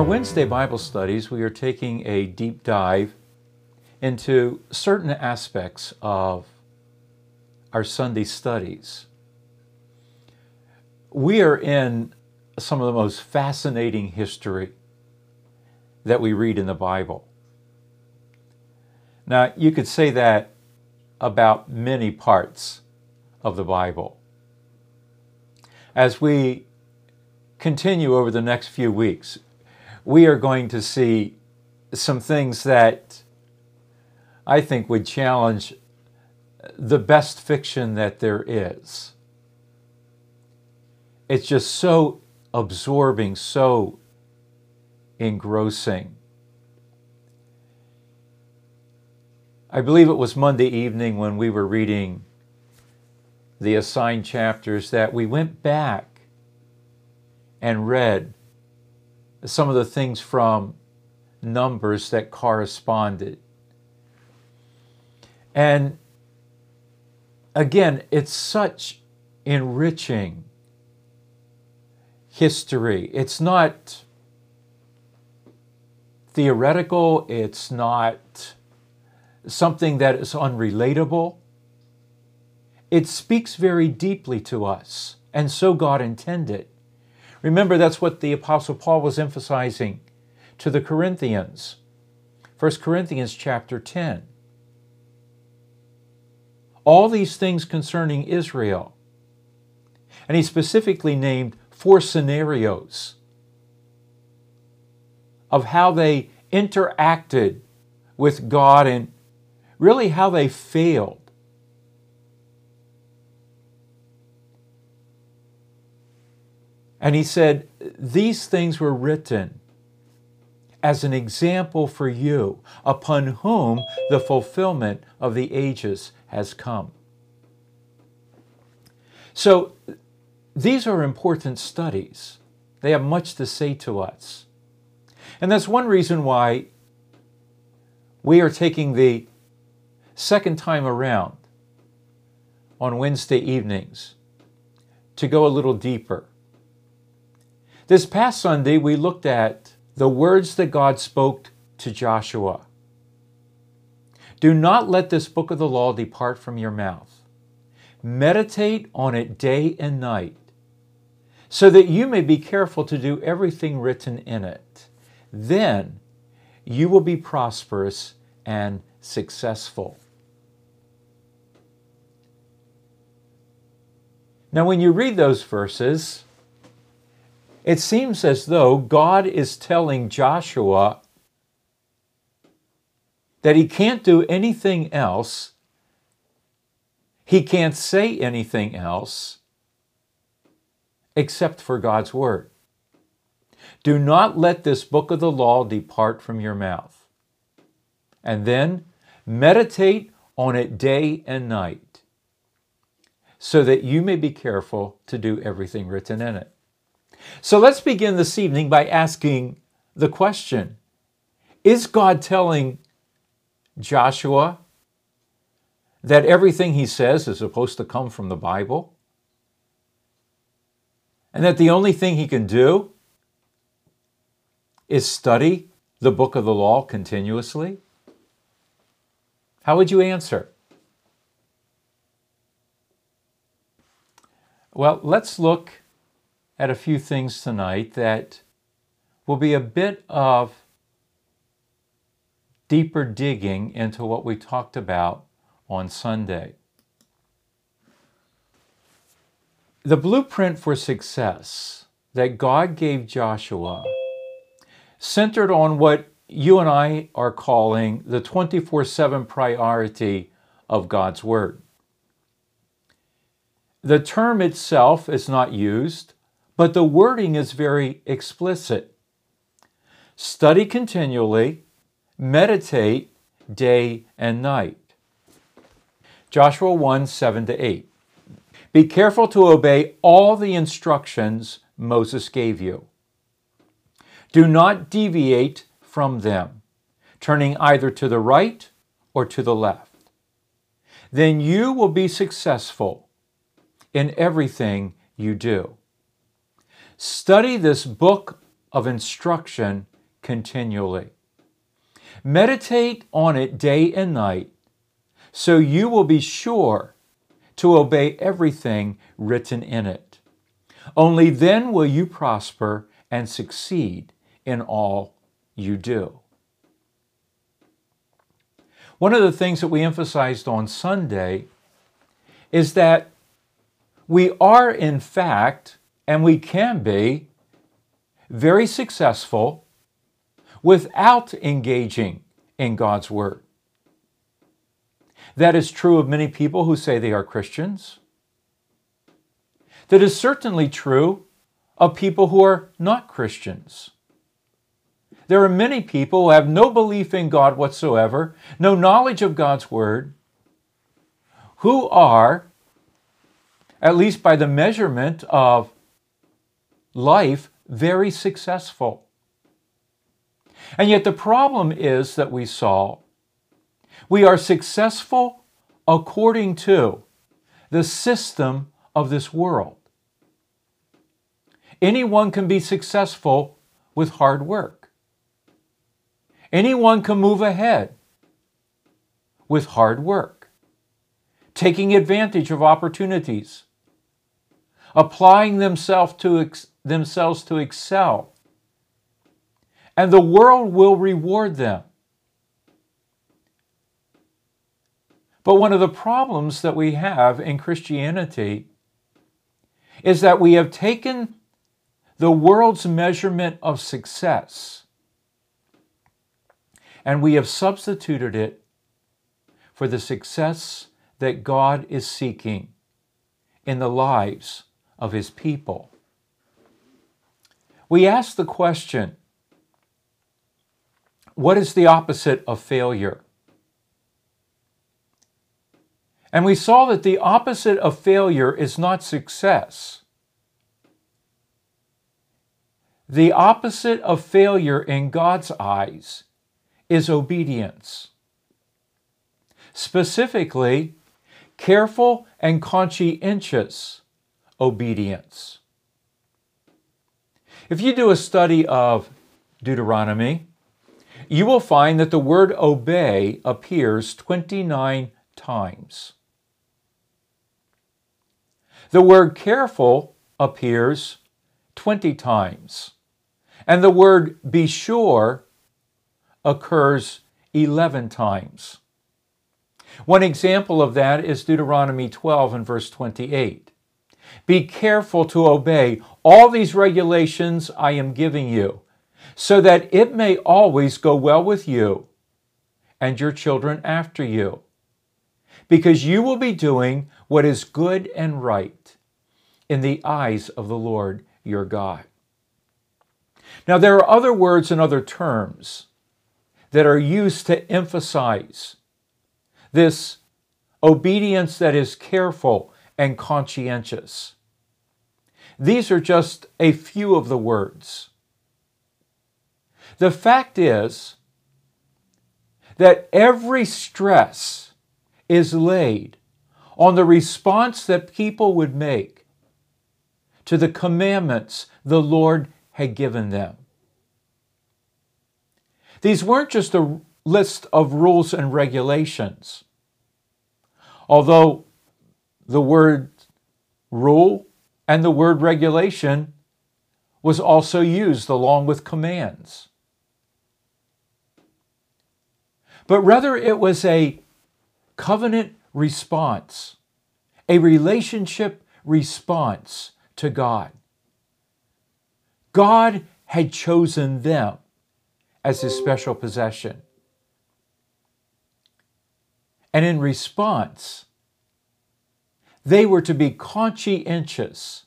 our Wednesday Bible studies, we are taking a deep dive into certain aspects of our Sunday studies. We are in some of the most fascinating history that we read in the Bible. Now, you could say that about many parts of the Bible. As we continue over the next few weeks, we are going to see some things that I think would challenge the best fiction that there is. It's just so absorbing, so engrossing. I believe it was Monday evening when we were reading the assigned chapters that we went back and read some of the things from Numbers that corresponded. And again, it's such enriching history. It's not theoretical, it's not something that is unrelatable. It speaks very deeply to us, and so God intended. Remember, that's what the Apostle Paul was emphasizing to the Corinthians. 1 Corinthians chapter 10. All these things concerning Israel. And he specifically named four scenarios of how they interacted with God and really how they failed. And he said, These things were written as an example for you, upon whom the fulfillment of the ages has come. So, these are important studies. They have much to say to us. And that's one reason why we are taking the second time around on Wednesday evenings to go a little deeper. This past Sunday, we looked at the words that God spoke to Joshua. Do not let this book of the law depart from your mouth. Meditate on it day and night, so that you may be careful to do everything written in it. Then you will be prosperous and successful. Now, when you read those verses, it seems as though God is telling Joshua that he can't do anything else, he can't say anything else except for God's Word. Do not let this book of the law depart from your mouth. And then meditate on it day and night, so that you may be careful to do everything written in it. So let's begin this evening by asking the question Is God telling Joshua that everything he says is supposed to come from the Bible? And that the only thing he can do is study the book of the law continuously? How would you answer? Well, let's look at a few things tonight that will be a bit of deeper digging into what we talked about on Sunday. The blueprint for success that God gave Joshua centered on what you and I are calling the 24 7 priority of God's Word. The term itself is not used, but the wording is very explicit. Study continually, meditate day and night. Joshua 1 7 to 8. Be careful to obey all the instructions Moses gave you. Do not deviate from them, turning either to the right or to the left. Then you will be successful in everything you do. Study this book of instruction continually. Meditate on it day and night, so you will be sure to obey everything written in it. Only then will you prosper and succeed in all you do. One of the things that we emphasized on Sunday is that we are, in fact, and we can be, very successful without engaging in God's Word. That is true of many people who say they are Christians. That is certainly true of people who are not Christians. There are many people who have no belief in God whatsoever, no knowledge of God's Word, who are, at least by the measurement of life, very successful. And yet, the problem is that we saw we are successful according to the system of this world. Anyone can be successful with hard work. Anyone can move ahead with hard work, taking advantage of opportunities, applying themselves to, ex- themselves to excel and the world will reward them. But one of the problems that we have in Christianity is that we have taken the world's measurement of success and we have substituted it for the success that God is seeking in the lives of His people. We ask the question what is the opposite of failure? And we saw that the opposite of failure is not success. The opposite of failure in God's eyes is obedience. Specifically, careful and conscientious obedience. If you do a study of Deuteronomy, you will find that the word obey appears 29 times. The word careful appears 20 times. And the word be sure occurs 11 times. One example of that is Deuteronomy 12 and verse 28. Be careful to obey all these regulations I am giving you so that it may always go well with you and your children after you, because you will be doing what is good and right in the eyes of the Lord your God. Now, there are other words and other terms that are used to emphasize this obedience that is careful and conscientious. These are just a few of the words. The fact is that every stress is laid on the response that people would make to the commandments the Lord had given them. These weren't just a list of rules and regulations, although the word rule and the word regulation was also used along with commands. but rather it was a covenant response, a relationship response to God. God had chosen them as his special possession. And in response, they were to be conscientious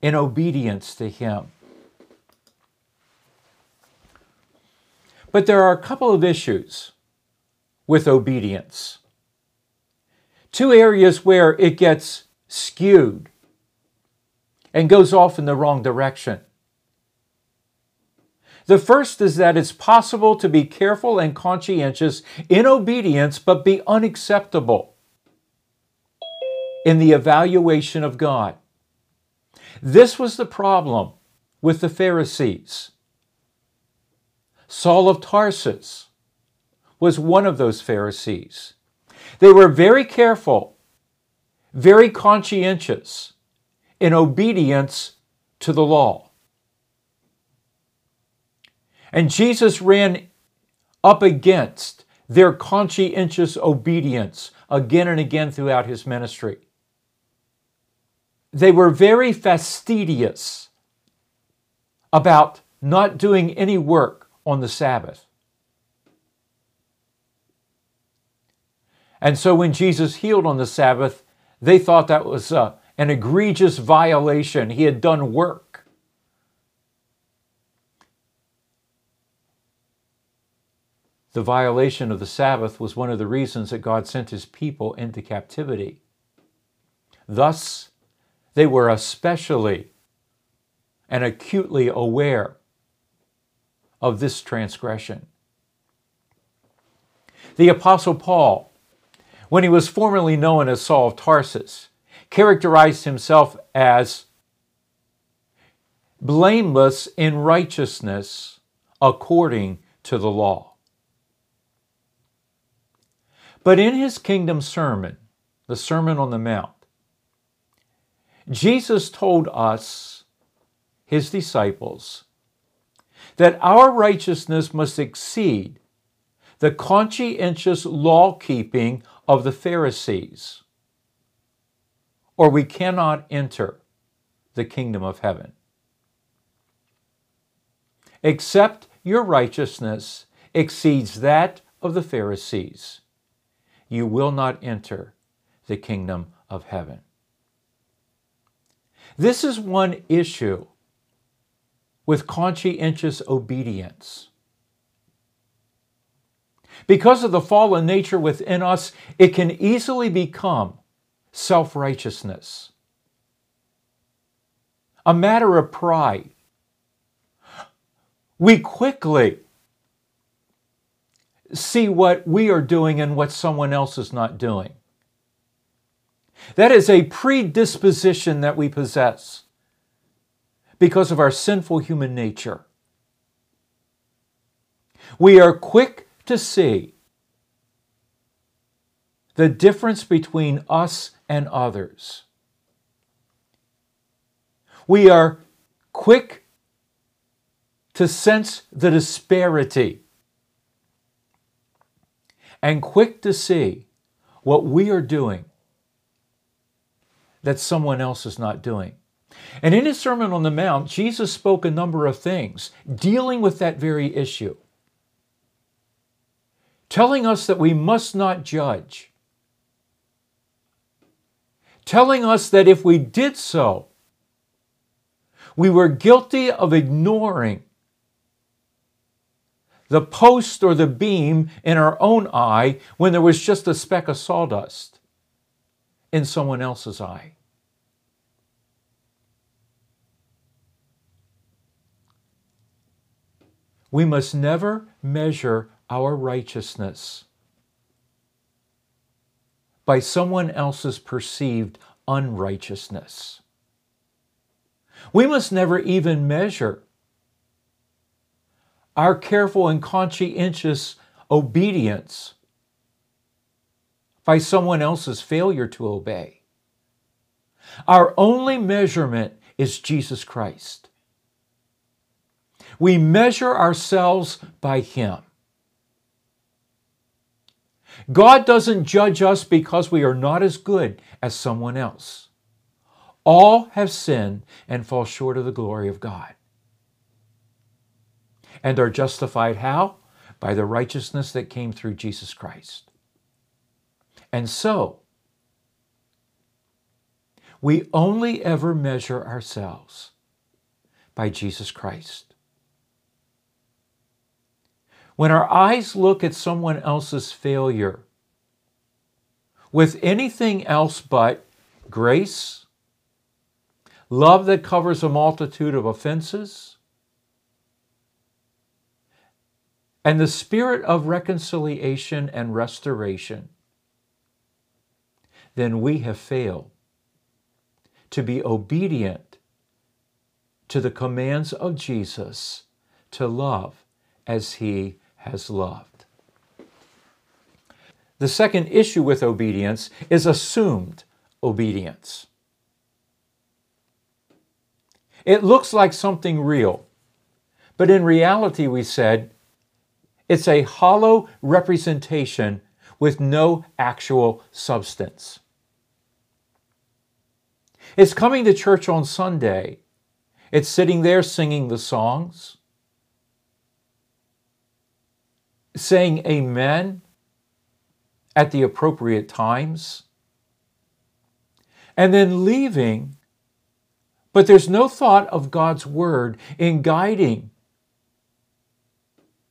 in obedience to him. But there are a couple of issues with obedience. Two areas where it gets skewed and goes off in the wrong direction. The first is that it's possible to be careful and conscientious in obedience, but be unacceptable in the evaluation of God. This was the problem with the Pharisees. Saul of Tarsus was one of those Pharisees. They were very careful, very conscientious in obedience to the law. And Jesus ran up against their conscientious obedience again and again throughout his ministry. They were very fastidious about not doing any work on the Sabbath. And so when Jesus healed on the Sabbath, they thought that was uh, an egregious violation. He had done work. The violation of the Sabbath was one of the reasons that God sent his people into captivity. Thus, they were especially and acutely aware of this transgression. The Apostle Paul when he was formerly known as Saul of Tarsus, characterized himself as blameless in righteousness according to the law. But in his kingdom sermon, the Sermon on the Mount, Jesus told us, his disciples, that our righteousness must exceed the conscientious law keeping of the Pharisees, or we cannot enter the kingdom of heaven. Except your righteousness exceeds that of the Pharisees, you will not enter the kingdom of heaven. This is one issue with conscientious obedience. Because of the fallen nature within us, it can easily become self righteousness, a matter of pride. We quickly see what we are doing and what someone else is not doing. That is a predisposition that we possess because of our sinful human nature. We are quick to see the difference between us and others. We are quick to sense the disparity and quick to see what we are doing that someone else is not doing. And in his Sermon on the Mount, Jesus spoke a number of things dealing with that very issue telling us that we must not judge, telling us that if we did so, we were guilty of ignoring the post or the beam in our own eye when there was just a speck of sawdust in someone else's eye. We must never measure our righteousness by someone else's perceived unrighteousness. We must never even measure our careful and conscientious obedience by someone else's failure to obey. Our only measurement is Jesus Christ. We measure ourselves by Him. God doesn't judge us because we are not as good as someone else. All have sinned and fall short of the glory of God. And are justified how? By the righteousness that came through Jesus Christ. And so, we only ever measure ourselves by Jesus Christ. When our eyes look at someone else's failure with anything else but grace, love that covers a multitude of offenses, and the spirit of reconciliation and restoration, then we have failed to be obedient to the commands of Jesus to love as he has loved. The second issue with obedience is assumed obedience. It looks like something real, but in reality, we said, it's a hollow representation with no actual substance. It's coming to church on Sunday. It's sitting there singing the songs, saying amen at the appropriate times, and then leaving. But there's no thought of God's word in guiding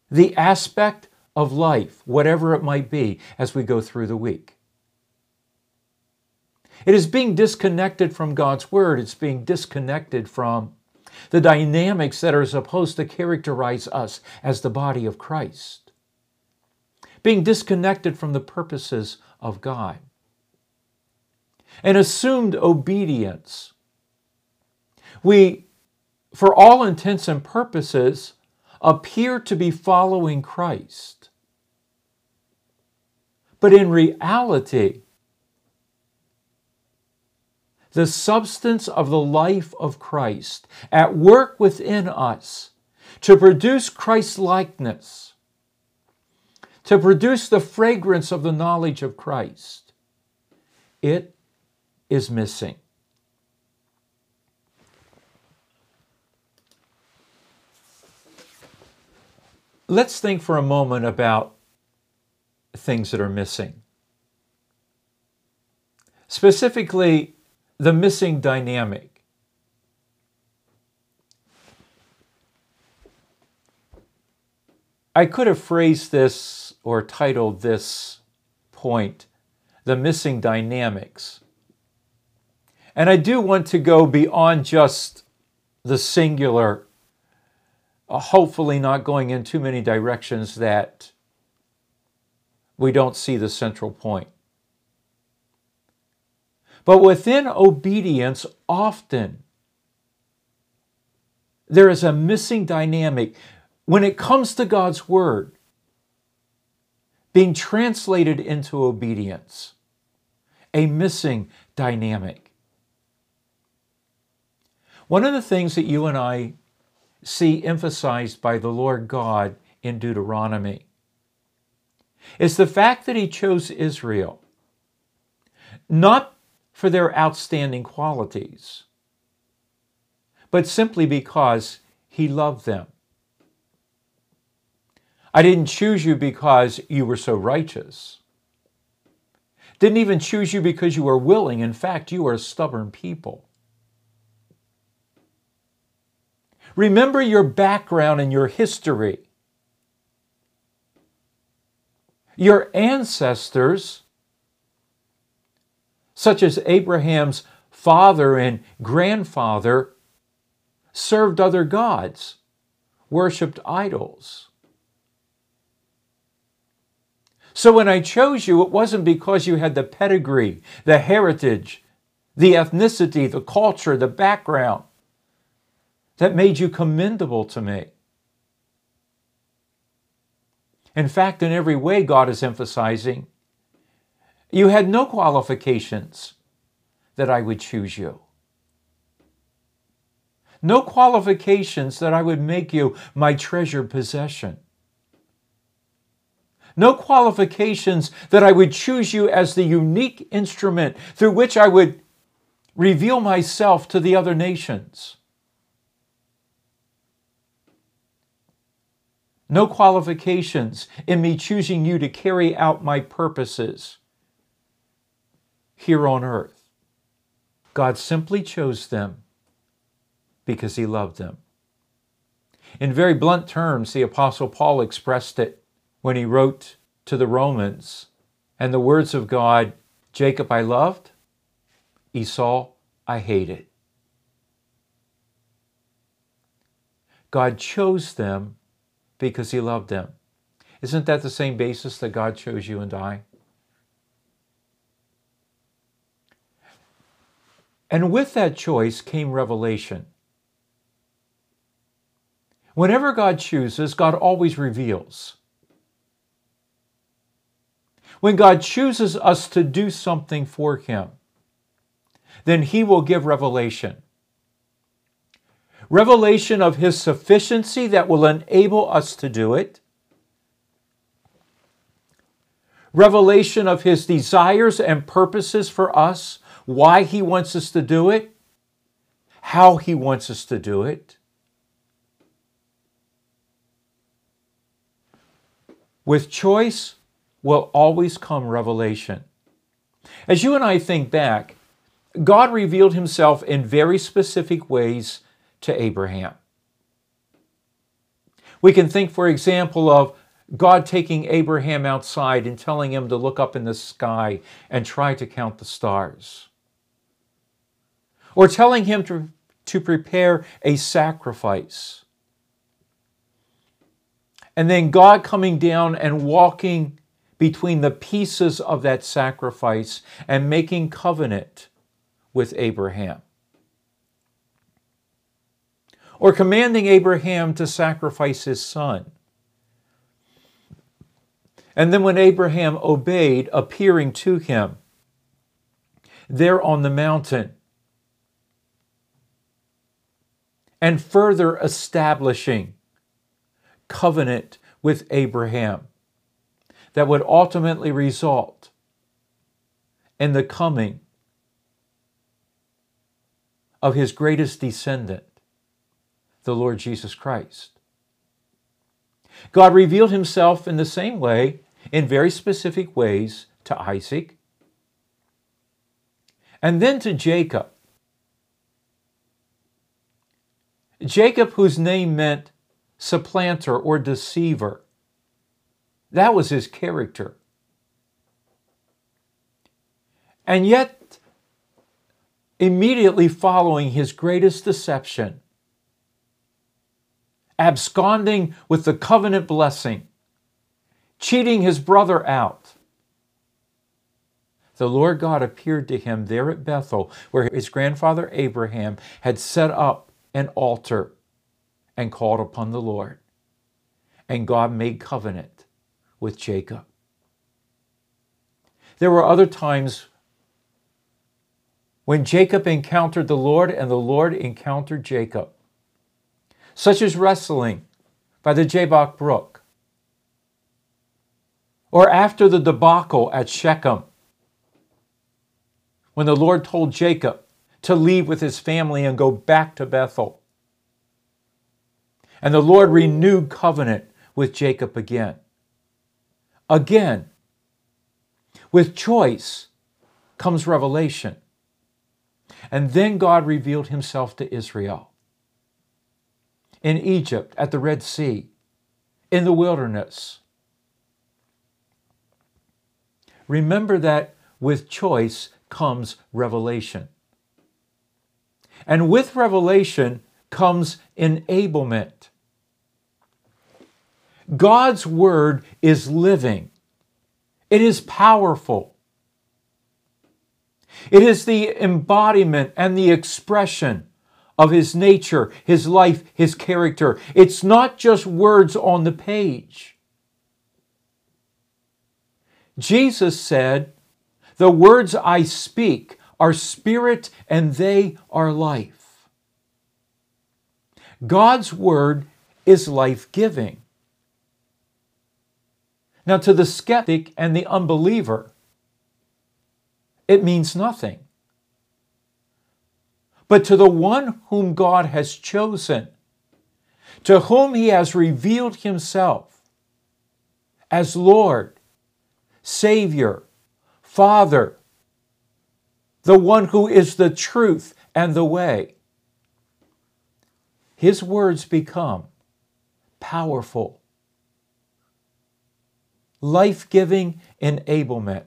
the aspect of life, whatever it might be, as we go through the week. It is being disconnected from God's Word. It's being disconnected from the dynamics that are supposed to characterize us as the body of Christ. Being disconnected from the purposes of God. An assumed obedience. We, for all intents and purposes, appear to be following Christ. But in reality, the substance of the life of Christ at work within us to produce Christ's likeness, to produce the fragrance of the knowledge of Christ, it is missing. Let's think for a moment about things that are missing. Specifically, the missing dynamic. I could have phrased this or titled this point, The Missing Dynamics. And I do want to go beyond just the singular uh, hopefully not going in too many directions that we don't see the central point. But within obedience, often there is a missing dynamic when it comes to God's Word being translated into obedience, a missing dynamic. One of the things that you and I see emphasized by the Lord God in Deuteronomy is the fact that he chose Israel not for their outstanding qualities, but simply because he loved them. I didn't choose you because you were so righteous. Didn't even choose you because you were willing. In fact, you are stubborn people. Remember your background and your history. Your ancestors, such as Abraham's father and grandfather, served other gods, worshiped idols. So when I chose you, it wasn't because you had the pedigree, the heritage, the ethnicity, the culture, the background that made you commendable to me. In fact, in every way, God is emphasizing you had no qualifications that I would choose you. No qualifications that I would make you my treasured possession. No qualifications that I would choose you as the unique instrument through which I would reveal myself to the other nations. no qualifications in me choosing you to carry out my purposes here on earth. God simply chose them because he loved them. In very blunt terms, the Apostle Paul expressed it when he wrote to the Romans, and the words of God Jacob I loved, Esau I hated. God chose them because he loved them. Isn't that the same basis that God chose you and I? And with that choice came revelation. Whenever God chooses, God always reveals. When God chooses us to do something for Him, then He will give revelation. Revelation of His sufficiency that will enable us to do it. Revelation of His desires and purposes for us, why He wants us to do it, how He wants us to do it. With choice will always come revelation. As you and I think back, God revealed himself in very specific ways to Abraham. We can think, for example, of God taking Abraham outside and telling him to look up in the sky and try to count the stars. Or telling him to, to prepare a sacrifice. And then God coming down and walking between the pieces of that sacrifice and making covenant with Abraham. Or commanding Abraham to sacrifice his son. And then when Abraham obeyed, appearing to him there on the mountain, and further establishing covenant with Abraham that would ultimately result in the coming of his greatest descendant, the Lord Jesus Christ. God revealed himself in the same way, in very specific ways, to Isaac and then to Jacob. Jacob, whose name meant supplanter or deceiver. That was his character. And yet, immediately following his greatest deception, absconding with the covenant blessing, cheating his brother out, the Lord God appeared to him there at Bethel, where his grandfather Abraham had set up an altar and called upon the Lord. And God made covenant with Jacob. There were other times when Jacob encountered the Lord and the Lord encountered Jacob, such as wrestling by the Jabbok brook, or after the debacle at Shechem, when the Lord told Jacob to leave with his family and go back to Bethel. And the Lord renewed covenant with Jacob again again. With choice comes revelation. And then God revealed himself to Israel in Egypt, at the Red Sea, in the wilderness. Remember that with choice comes revelation. And with revelation comes enablement. God's word is living, it is powerful. It is the embodiment and the expression of his nature, his life, his character. It's not just words on the page. Jesus said, The words I speak are spirit and they are life. God's word is life giving. Now, to the skeptic and the unbeliever, it means nothing. But to the one whom God has chosen, to whom he has revealed himself as Lord, Savior, Father, the one who is the truth and the way, his words become powerful life giving enablement.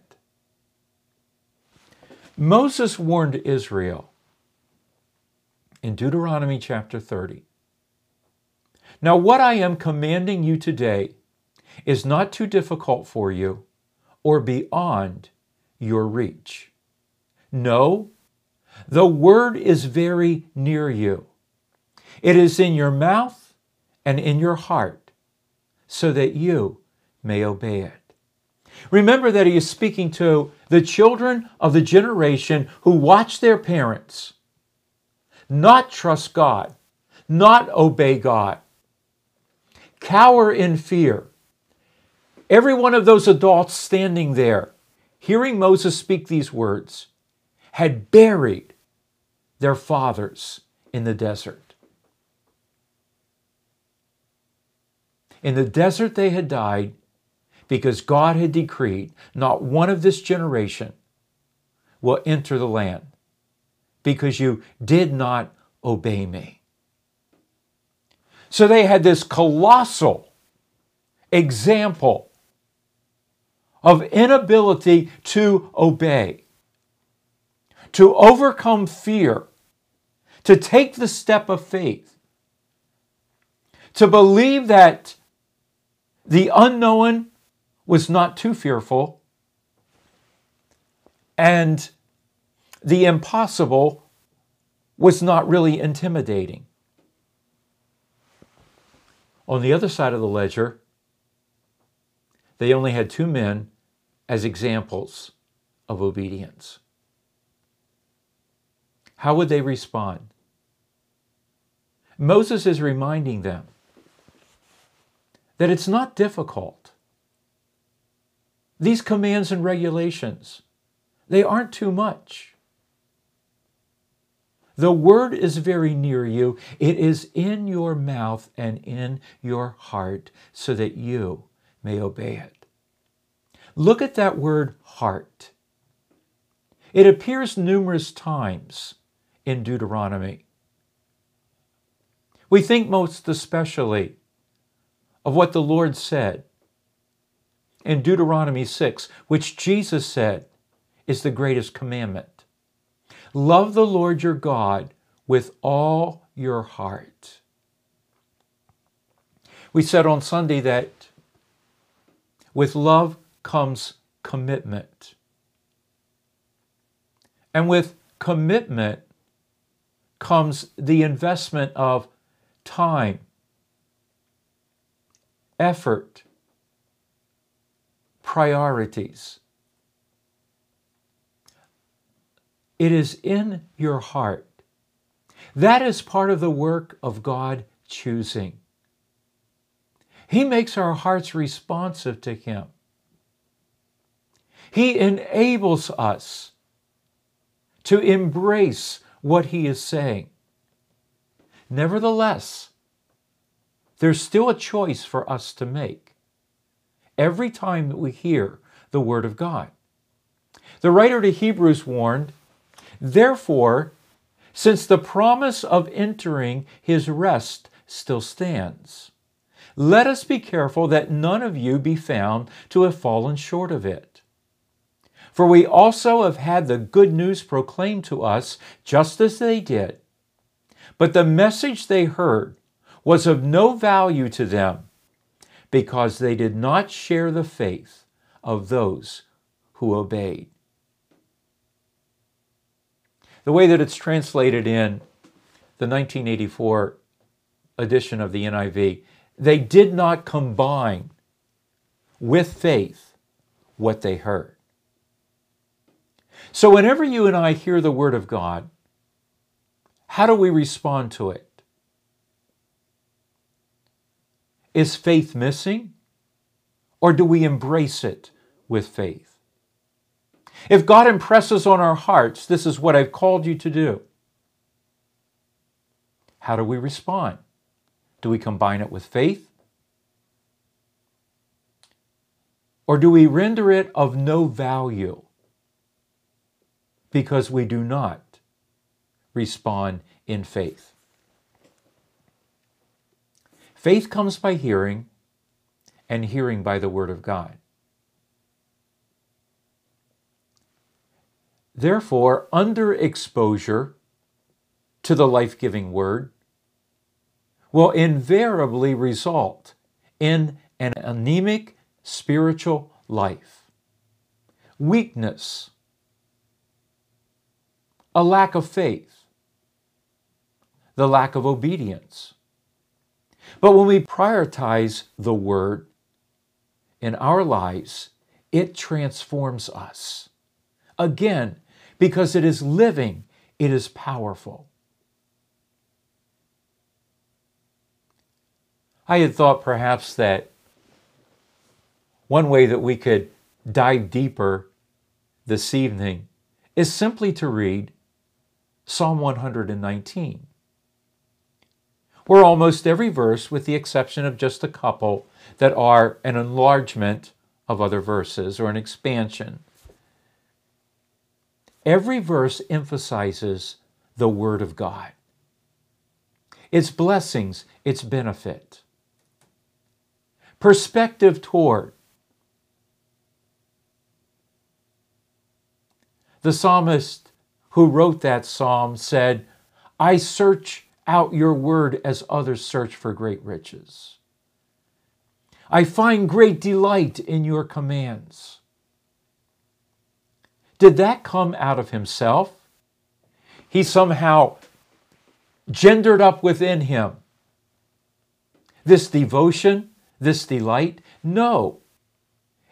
Moses warned Israel in Deuteronomy chapter 30. Now, what I am commanding you today is not too difficult for you or beyond your reach. No, the word is very near you. It is in your mouth and in your heart so that you may obey it. Remember that he is speaking to the children of the generation who watch their parents not trust God, not obey God, cower in fear. Every one of those adults standing there, hearing Moses speak these words, had buried their fathers in the desert. In the desert, they had died because God had decreed not one of this generation will enter the land because you did not obey me. So they had this colossal example of inability to obey, to overcome fear, to take the step of faith, to believe that the unknown was not too fearful and the impossible was not really intimidating. On the other side of the ledger, they only had two men as examples of obedience. How would they respond? Moses is reminding them that it's not difficult. These commands and regulations, they aren't too much. The word is very near you. It is in your mouth and in your heart so that you may obey it. Look at that word heart. It appears numerous times in Deuteronomy. We think most especially of what the Lord said in Deuteronomy 6, which Jesus said is the greatest commandment. Love the Lord your God with all your heart. We said on Sunday that with love comes commitment. And with commitment comes the investment of time, effort, priorities. It is in your heart. That is part of the work of God choosing. He makes our hearts responsive to Him. He enables us to embrace what He is saying. Nevertheless, there's still a choice for us to make every time that we hear the Word of God. The writer to Hebrews warned Therefore, since the promise of entering his rest still stands, let us be careful that none of you be found to have fallen short of it. For we also have had the good news proclaimed to us just as they did. But the message they heard was of no value to them because they did not share the faith of those who obeyed the way that it's translated in the 1984 edition of the NIV, they did not combine with faith what they heard. So, whenever you and I hear the Word of God, how do we respond to it? Is faith missing? Or do we embrace it with faith? If God impresses on our hearts, this is what I've called you to do, how do we respond? Do we combine it with faith? Or do we render it of no value because we do not respond in faith? Faith comes by hearing, and hearing by the Word of God. Therefore, under exposure to the life giving word will invariably result in an anemic spiritual life, weakness, a lack of faith, the lack of obedience. But when we prioritize the Word in our lives, it transforms us. Again, because it is living, it is powerful. I had thought perhaps that one way that we could dive deeper this evening is simply to read Psalm 119, where almost every verse, with the exception of just a couple that are an enlargement of other verses or an expansion, every verse emphasizes the Word of God, its blessings, its benefit, perspective toward. The psalmist who wrote that psalm said, I search out your word as others search for great riches. I find great delight in your commands. Did that come out of himself? He somehow gendered up within him this devotion, this delight? No.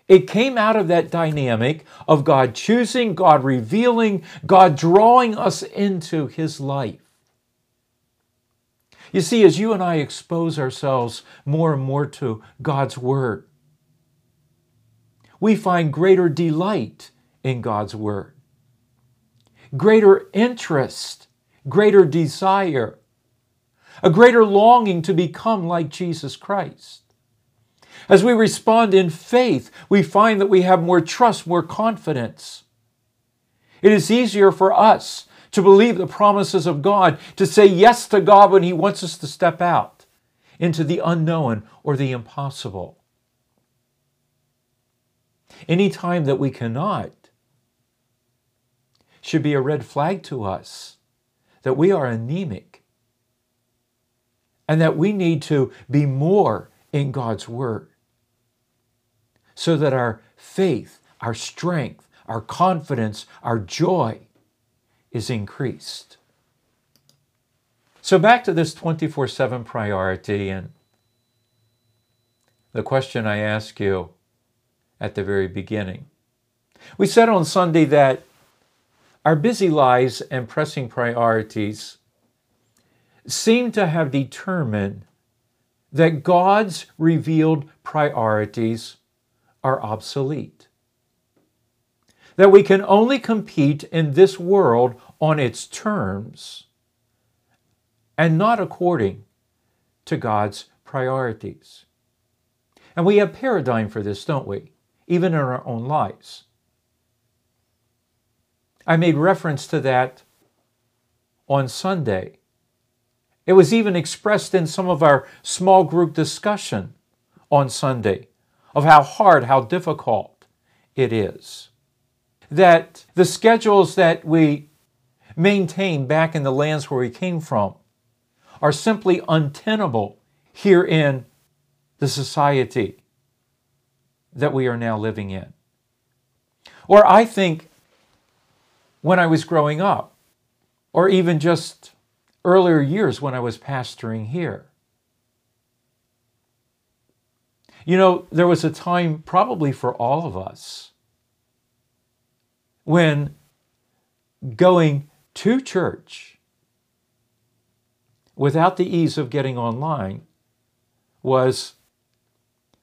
It came out of that dynamic of God choosing, God revealing, God drawing us into His life. You see, as you and I expose ourselves more and more to God's Word, we find greater delight in God's Word, greater interest, greater desire, a greater longing to become like Jesus Christ. As we respond in faith, we find that we have more trust, more confidence. It is easier for us to believe the promises of God, to say yes to God when He wants us to step out into the unknown or the impossible. Any time that we cannot should be a red flag to us that we are anemic and that we need to be more in God's Word so that our faith, our strength, our confidence, our joy is increased. So, back to this 24 7 priority and the question I ask you at the very beginning. We said on Sunday that our busy lives and pressing priorities seem to have determined that God's revealed priorities are obsolete. That we can only compete in this world on its terms and not according to God's priorities. And we have paradigm for this, don't we? Even in our own lives. I made reference to that on Sunday. It was even expressed in some of our small group discussion on Sunday of how hard, how difficult it is. That the schedules that we maintain back in the lands where we came from are simply untenable here in the society that we are now living in. Or I think when I was growing up, or even just earlier years when I was pastoring here, You know, there was a time, probably for all of us, when going to church without the ease of getting online was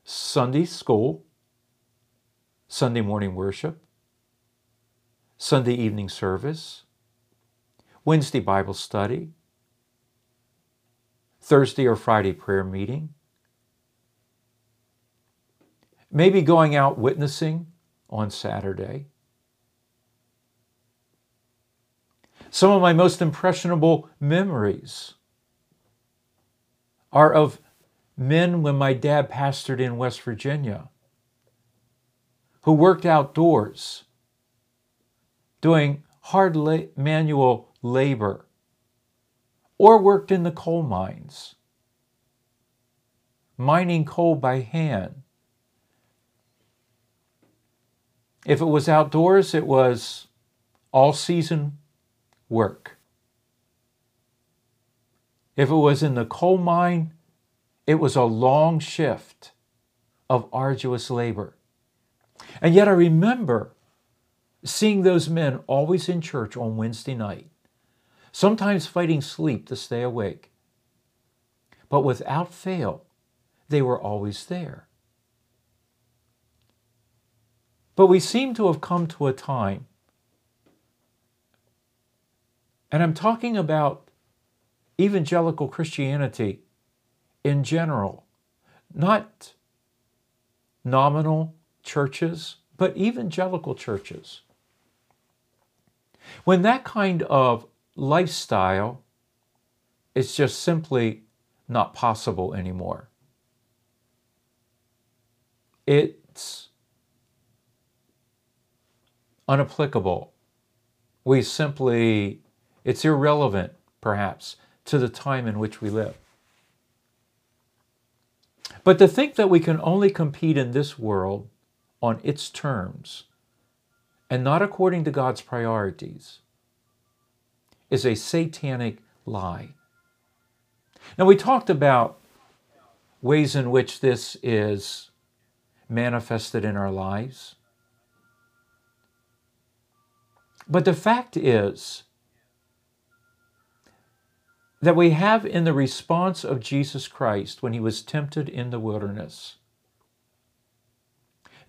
Sunday school, Sunday morning worship, Sunday evening service, Wednesday Bible study, Thursday or Friday prayer meeting, maybe going out witnessing on Saturday. Some of my most impressionable memories are of men when my dad pastored in West Virginia who worked outdoors doing hard la- manual labor or worked in the coal mines, mining coal by hand If it was outdoors, it was all season work. If it was in the coal mine, It was a long shift of arduous labor. And yet I remember seeing those men always in church on Wednesday night, sometimes fighting sleep to stay awake. But without fail, they were always there. But we seem to have come to a time, and I'm talking about evangelical Christianity in general, not nominal churches, but evangelical churches. When that kind of lifestyle is just simply not possible anymore, it's unapplicable. We simply, it's irrelevant, perhaps, to the time in which we live. But to think that we can only compete in this world on its terms and not according to God's priorities is a satanic lie. Now, we talked about ways in which this is manifested in our lives. But the fact is that we have in the response of Jesus Christ when he was tempted in the wilderness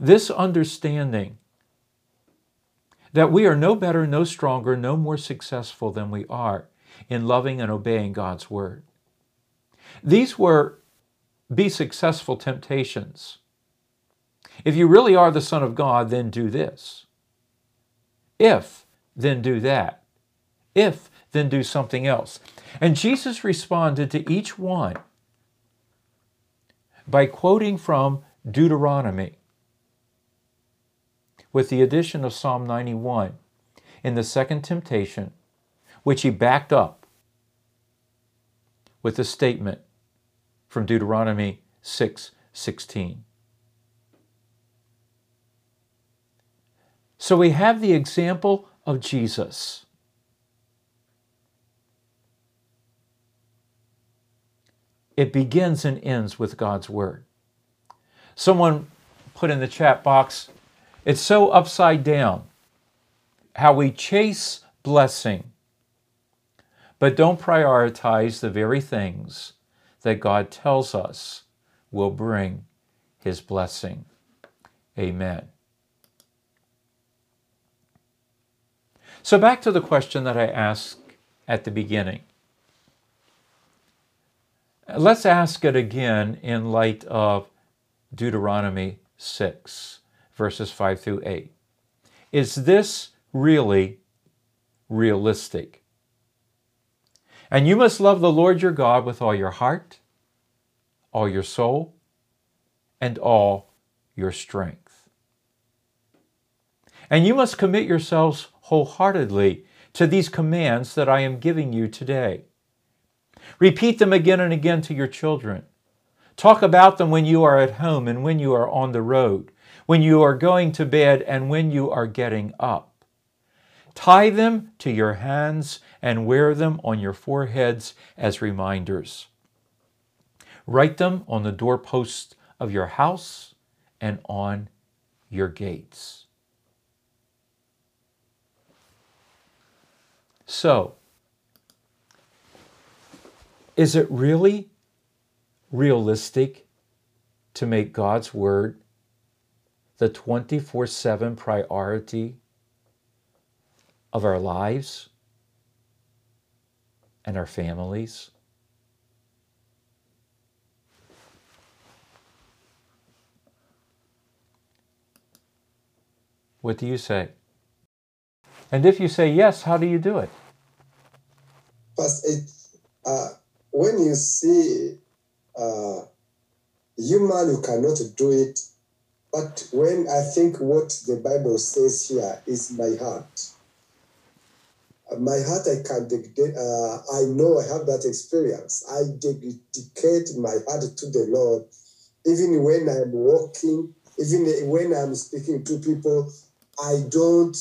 this understanding that we are no better, no stronger, no more successful than we are in loving and obeying God's word. These were be successful temptations. If you really are the Son of God, then do this. If, then do that. If, then do something else. And Jesus responded to each one by quoting from Deuteronomy with the addition of Psalm 91 in the second temptation, which he backed up with a statement from Deuteronomy 6 16. So we have the example of Jesus. It begins and ends with God's Word. Someone put in the chat box, it's so upside down how we chase blessing, but don't prioritize the very things that God tells us will bring his blessing. Amen. So, back to the question that I asked at the beginning. Let's ask it again in light of Deuteronomy 6 verses 5 through 8. Is this really realistic? And you must love the Lord your God with all your heart, all your soul, and all your strength. And you must commit yourselves wholeheartedly to these commands that I am giving you today. Repeat them again and again to your children. Talk about them when you are at home and when you are on the road when you are going to bed and when you are getting up. Tie them to your hands and wear them on your foreheads as reminders. Write them on the doorposts of your house and on your gates. So, is it really realistic to make God's Word the 24 7 priority of our lives and our families? What do you say? And if you say yes, how do you do it? First, it, uh, when you see uh, human you cannot do it, but when I think what the Bible says here is my heart. My heart, I can uh, I know I have that experience. I dedicate my heart to the Lord, even when I'm walking, even when I'm speaking to people. I don't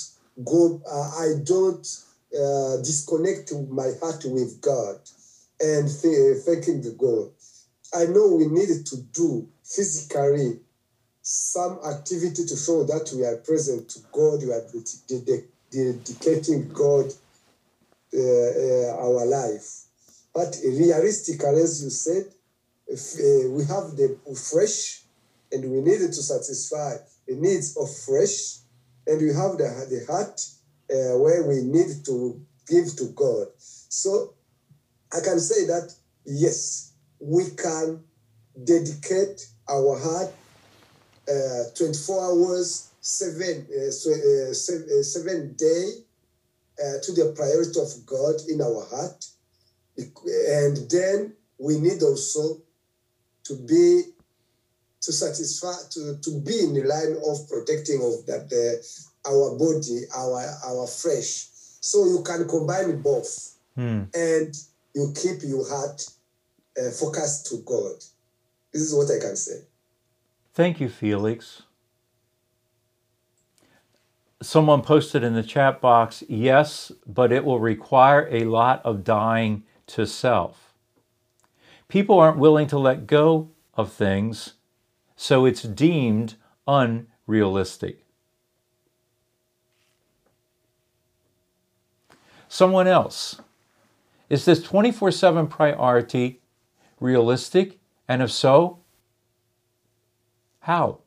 go. Uh, I don't uh, disconnect my heart with God and th- thanking the God. I know we need to do physically some activity to show that we are present to God, we are dedicating God uh, uh, our life. But realistically, as you said, if, uh, we have the fresh and we need to satisfy the needs of fresh, and we have the, the heart uh, where we need to give to God. So I can say that yes, we can dedicate our heart uh, 24 hours, seven, uh, uh, seven, uh, seven day uh, to the priority of God in our heart. And then we need also to be to satisfy to, to be in the line of protecting of that the our body, our our flesh. So you can combine both, Hmm. and you keep your heart uh, focused to God. This is what I can say. Thank you, Felix. Someone posted in the chat box, yes, but it will require a lot of dying to self. People aren't willing to let go of things, so it's deemed unrealistic. Someone else, is this 24 7 priority realistic? And if so, how?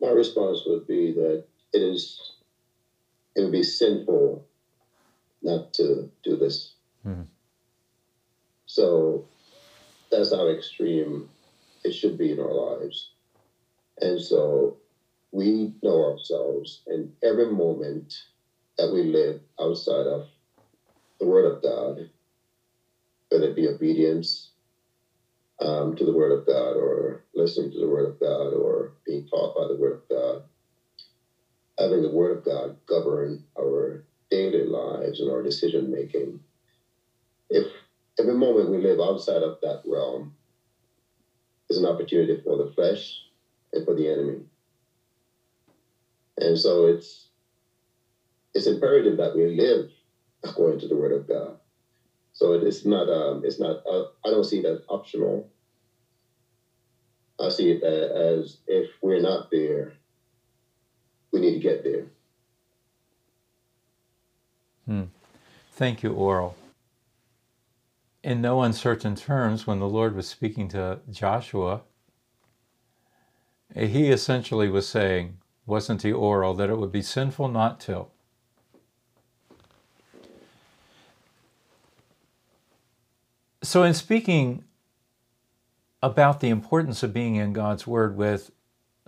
My response would be that it is, it would be sinful not to do this. Mhm. So that's how extreme it should be in our lives. And so we know ourselves, and every moment that we live outside of the Word of God, whether it be obedience um, to the Word of God, or listening to the Word of God, or being taught by the Word of God, having the Word of God govern our daily lives and our decision making. If every moment we live outside of that realm is an opportunity for the flesh and for the enemy. And so it's it's imperative that we live according to the word of God. So it is not um it's not uh, I don't see that optional. I see it as if we're not there, we need to get there. Hmm. Thank you, Oral. In no uncertain terms, when the Lord was speaking to Joshua, he essentially was saying, wasn't he, Oral, that it would be sinful not to? So, in speaking about the importance of being in God's Word with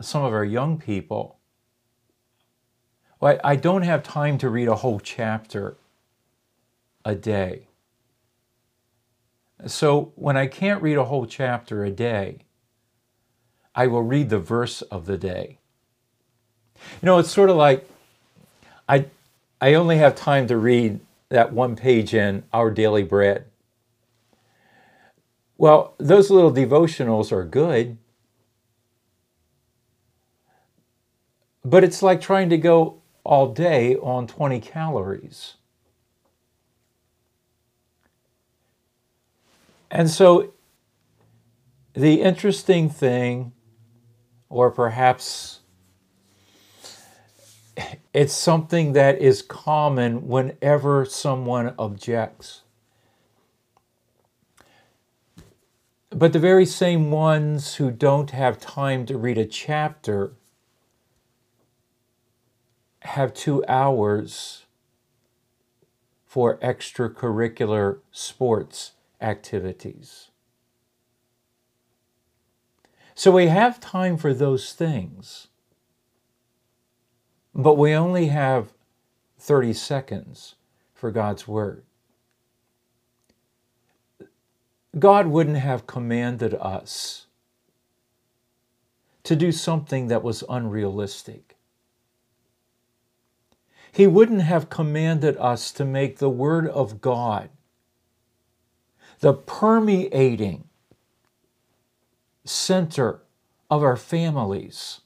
some of our young people, well, I I don't have time to read a whole chapter a day. So when I can't read a whole chapter a day, I will read the verse of the day. You know, it's sort of like I I only have time to read that one page in Our Daily Bread. Well, those little devotionals are good, but it's like trying to go all day on 20 calories. And so the interesting thing, or perhaps it's something that is common whenever someone objects. But the very same ones who don't have time to read a chapter have two hours for extracurricular sports activities. So we have time for those things, but we only have 30 seconds for God's Word. God wouldn't have commanded us to do something that was unrealistic. He wouldn't have commanded us to make the Word of God the permeating center of our families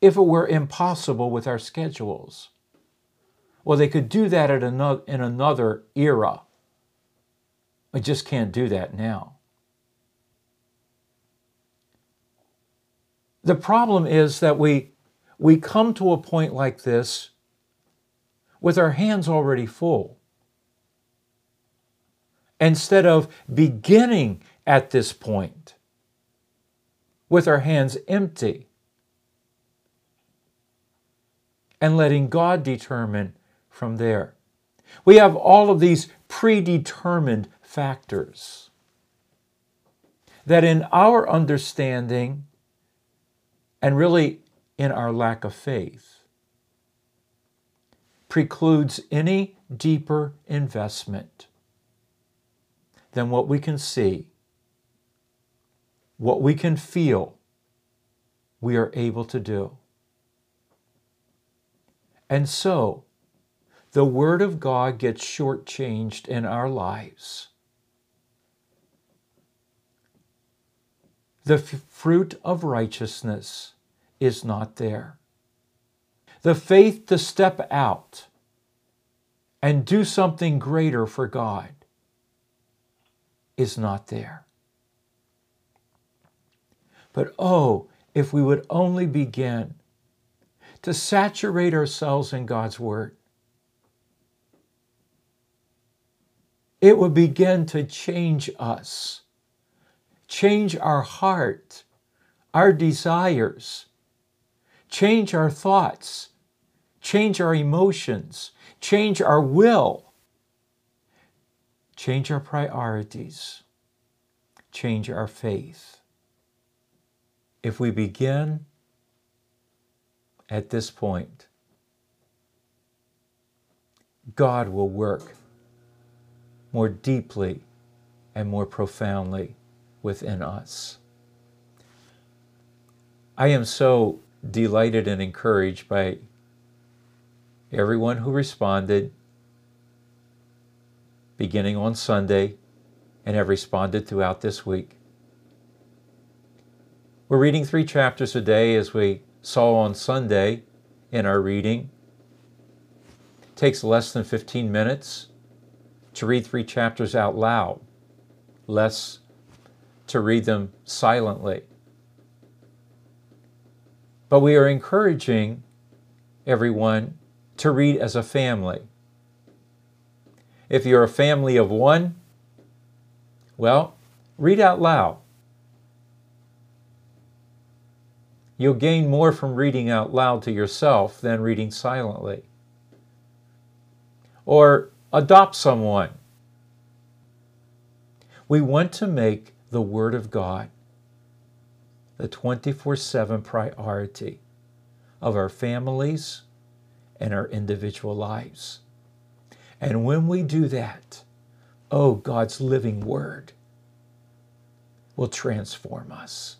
if it were impossible with our schedules. Well, they could do that at another, in another era. I just can't do that now. The problem is that we, we come to a point like this with our hands already full. Instead of beginning at this point with our hands empty and letting God determine from there. We have all of these predetermined factors that, in our understanding and really in our lack of faith, precludes any deeper investment than what we can see, what we can feel, we are able to do. And so, the Word of God gets shortchanged in our lives. The fruit of righteousness is not there. The faith to step out and do something greater for God is not there. But oh, if we would only begin to saturate ourselves in God's Word, it would begin to change us, change our heart, our desires, change our thoughts, change our emotions, change our will, change our priorities, change our faith. If we begin at this point, God will work more deeply and more profoundly within us. I am so delighted and encouraged by everyone who responded beginning on Sunday and have responded throughout this week. We're reading three chapters a day as we saw on Sunday in our reading. It takes less than 15 minutes to read three chapters out loud, less to read them silently. But we are encouraging everyone to read as a family. If you're a family of one, well, read out loud. You'll gain more from reading out loud to yourself than reading silently. Or adopt someone. We want to make the Word of God the 24 7 priority of our families and our individual lives. And when we do that, oh, God's living Word will transform us.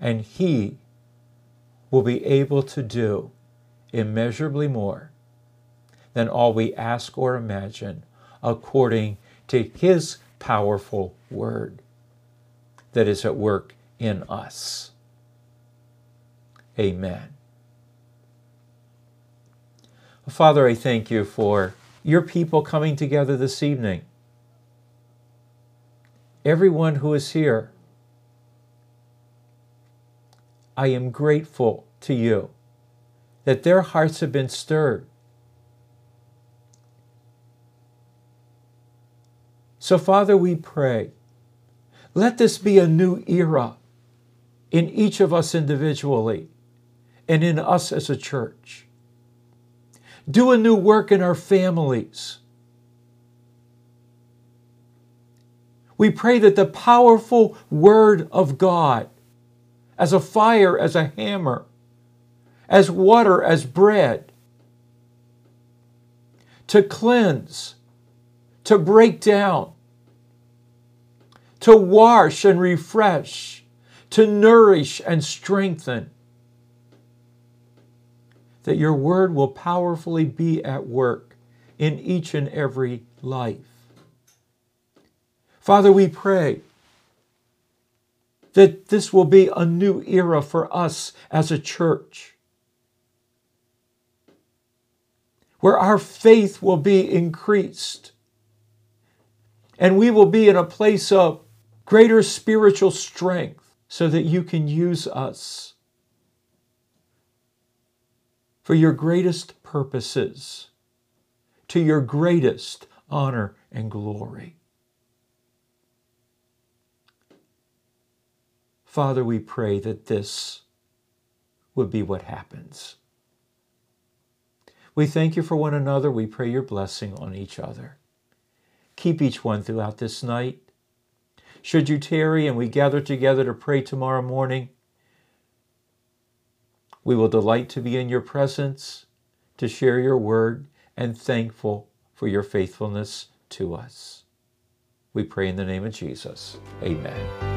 And He will be able to do immeasurably more than all we ask or imagine, according to His powerful word that is at work in us. Amen. Father, I thank you for your people coming together this evening. Everyone who is here, I am grateful to you that their hearts have been stirred So, Father, we pray, let this be a new era in each of us individually and in us as a church. Do a new work in our families. We pray that the powerful Word of God, as a fire, as a hammer, as water, as bread, to cleanse, to break down, to wash and refresh, to nourish and strengthen. That your word will powerfully be at work in each and every life. Father, we pray that this will be a new era for us as a church, where our faith will be increased And we will be in a place of greater spiritual strength so that you can use us for your greatest purposes, to your greatest honor and glory. Father, we pray that this would be what happens. We thank you for one another. We pray your blessing on each other. Keep each one throughout this night. Should you tarry and we gather together to pray tomorrow morning, we will delight to be in your presence, to share your word, and thankful for your faithfulness to us. We pray in the name of Jesus. Amen.